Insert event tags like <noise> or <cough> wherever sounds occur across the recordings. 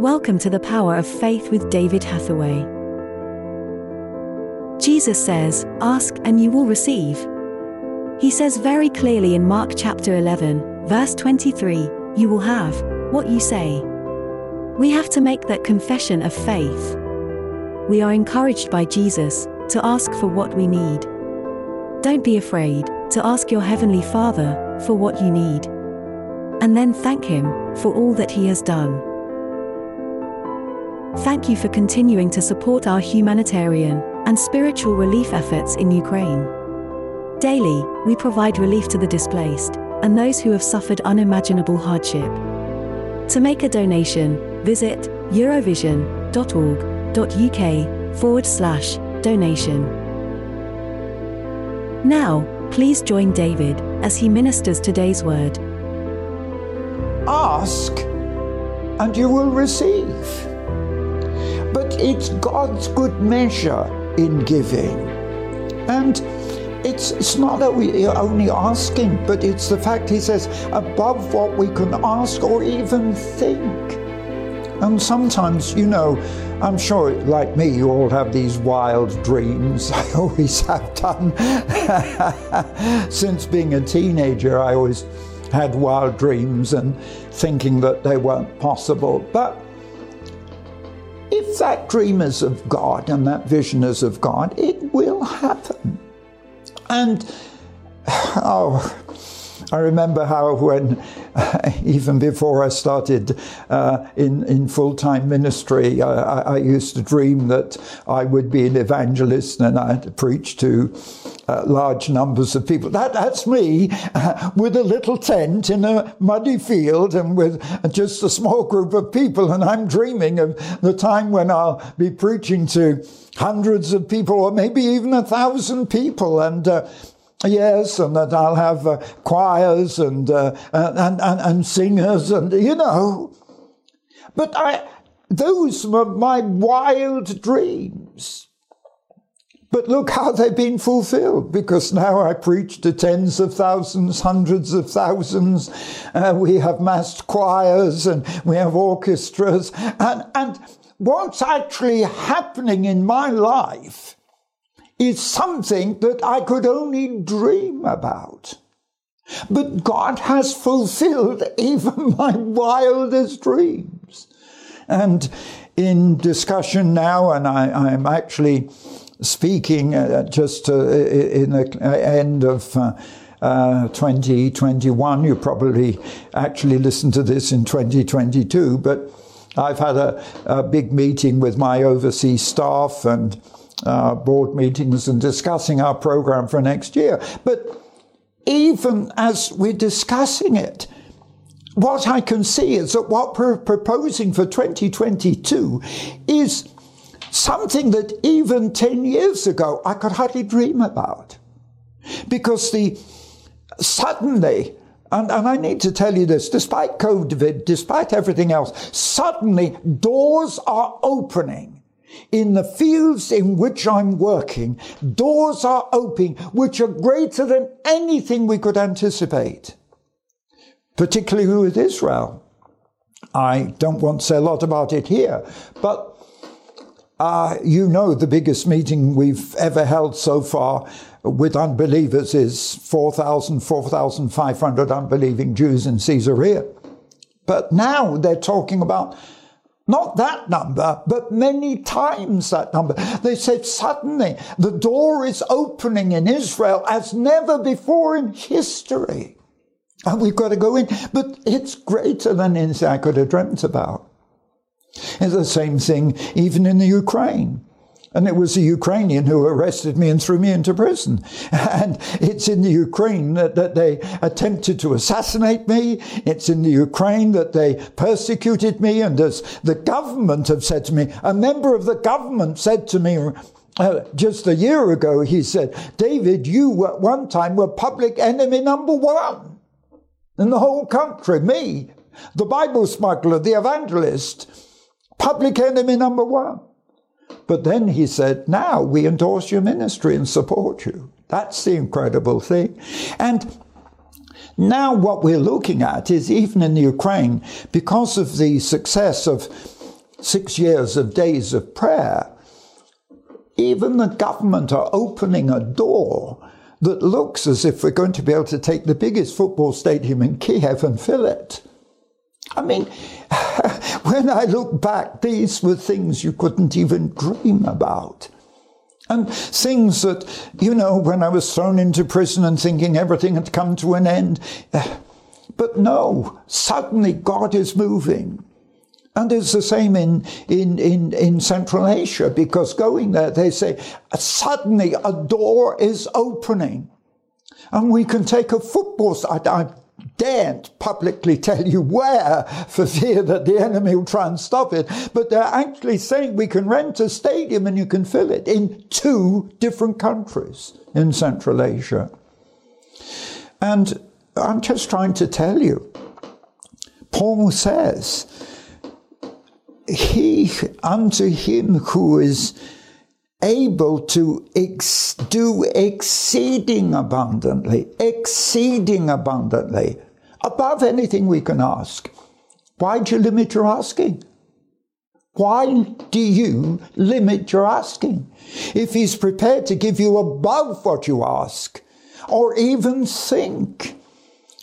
Welcome to the Power of Faith with David Hathaway. Jesus says, Ask and you will receive. He says very clearly in Mark chapter 11, verse 23, You will have what you say. We have to make that confession of faith. We are encouraged by Jesus to ask for what we need. Don't be afraid to ask your Heavenly Father for what you need. And then thank Him for all that He has done. Thank you for continuing to support our humanitarian and spiritual relief efforts in Ukraine. Daily, we provide relief to the displaced and those who have suffered unimaginable hardship. To make a donation, visit eurovision.org.uk forward slash donation. Now, please join David as he ministers today's word. Ask and you will receive. But it's God's good measure in giving. And it's, it's not that we are only asking, but it's the fact he says, above what we can ask or even think. And sometimes, you know, I'm sure, like me, you all have these wild dreams. <laughs> I always have done. <laughs> Since being a teenager, I always had wild dreams and thinking that they weren't possible. But if that dream is of God and that vision is of God, it will happen. And, <sighs> oh, I remember how when, <laughs> even before I started uh, in, in full time ministry, uh, I, I, used to dream that I would be an evangelist and I'd preach to uh, large numbers of people. That, that's me uh, with a little tent in a muddy field and with just a small group of people. And I'm dreaming of the time when I'll be preaching to hundreds of people or maybe even a thousand people. And uh, Yes, and that I'll have uh, choirs and, uh, and, and, and singers and, you know. But I, those were my wild dreams. But look how they've been fulfilled because now I preach to tens of thousands, hundreds of thousands. Uh, we have massed choirs and we have orchestras. And, and what's actually happening in my life is something that I could only dream about. But God has fulfilled <laughs> even my wildest dreams. And in discussion now, and I, am actually speaking uh, just uh, in the end of uh, uh, 2021. You probably actually listened to this in 2022, but I've had a, a big meeting with my overseas staff and uh, board meetings and discussing our program for next year. But even as we're discussing it, what I can see is that what we're proposing for 2022 is something that even 10 years ago I could hardly dream about. Because the suddenly, and, and I need to tell you this, despite COVID, despite everything else, suddenly doors are opening in the fields in which I'm working, doors are opening which are greater than anything we could anticipate, particularly with Israel. I don't want to say a lot about it here, but uh, you know the biggest meeting we've ever held so far with unbelievers is 4,000, 4,500 unbelieving Jews in Caesarea. But now they're talking about not that number, but many times that number. They said suddenly the door is opening in Israel as never before in history. And we've got to go in. But it's greater than anything I could have dreamt about. It's the same thing even in the Ukraine. And it was the Ukrainian who arrested me and threw me into prison. <laughs> And it's in the Ukraine that, that they attempted to assassinate me. It's in the Ukraine that they persecuted me. And as the government have said to me, a member of the government said to me, uh, just a year ago, he said, David, you at one time were public enemy number one in the whole country. Me, the Bible smuggler, the evangelist, public enemy number one. But then he said, now we endorse your ministry and support you. That's the incredible thing. And now what we're looking at is even in the Ukraine, because of the success of six years of days of prayer, even the government are opening a door that looks as if we're going to be able to take the biggest football stadium in Kiev and fill it. I mean, <laughs> when I look back, these were things you couldn't even dream about. And things that, you know, when I was thrown into prison and thinking everything had come to an end. <sighs> But no, suddenly God is moving. And it's the same in, in, in, in Central Asia because going there, they say, suddenly a door is opening. And we can take a football. I, I daren't publicly tell you where for fear that the enemy will try and stop it. But they're actually saying we can rent a stadium and you can fill it in two different countries in Central Asia. And I'm just trying to tell you, Paul says, he unto him who is able to ex- do exceeding abundantly, exceeding abundantly, above anything we can ask. Why do you limit your asking? Why do you limit your asking? If he's prepared to give you above what you ask, or even think,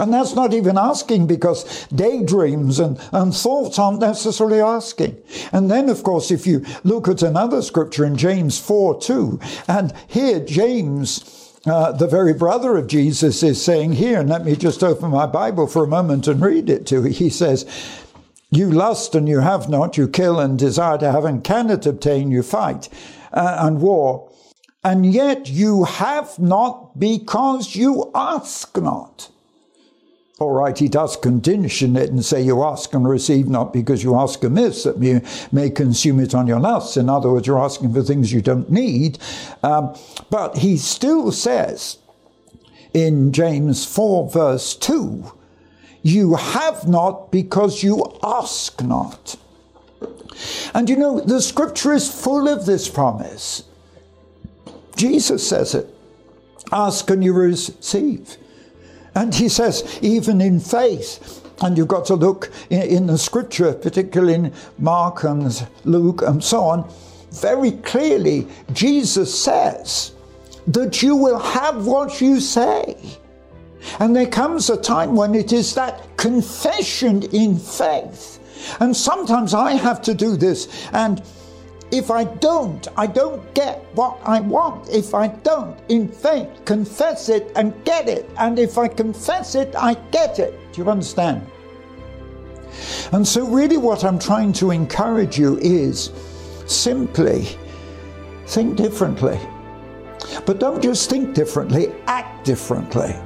and that's not even asking because daydreams and, and thoughts aren't necessarily asking. And then, of course, if you look at another scripture in James 4 2, and here James, uh, the very brother of Jesus, is saying here, and let me just open my Bible for a moment and read it to you. He says, You lust and you have not, you kill and desire to have and cannot obtain, you fight uh, and war. And yet you have not because you ask not. All right, he does condition it and say you ask and receive not because you ask amiss that you may consume it on your lusts. In other words, you're asking for things you don't need. Um, but he still says in James 4 verse 2, you have not because you ask not. And you know, the scripture is full of this promise. Jesus says it. Ask and you receive. And he says, even in faith, and you've got to look in, in, the scripture, particularly in Mark and Luke and so on, very clearly, Jesus says that you will have what you say. And there comes a time when it is that confession in faith. And sometimes I have to do this. And if I don't, I don't get what I want. If I don't, in faith, confess it and get it. And if I confess it, I get it. Do you understand? And so, really, what I'm trying to encourage you is simply think differently. But don't just think differently, act differently.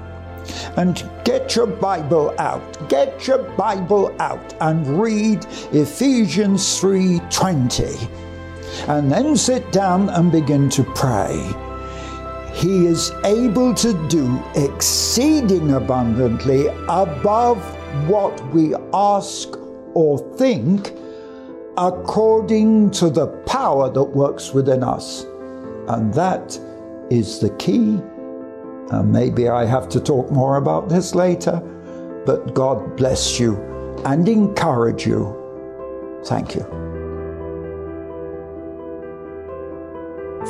And get your Bible out. Get your Bible out and read Ephesians 3:20 and then sit down and begin to pray. He is able to do exceeding abundantly above what we ask or think according to the power that works within us. And that is the key. And maybe I have to talk more about this later, but God bless you and encourage you. Thank you.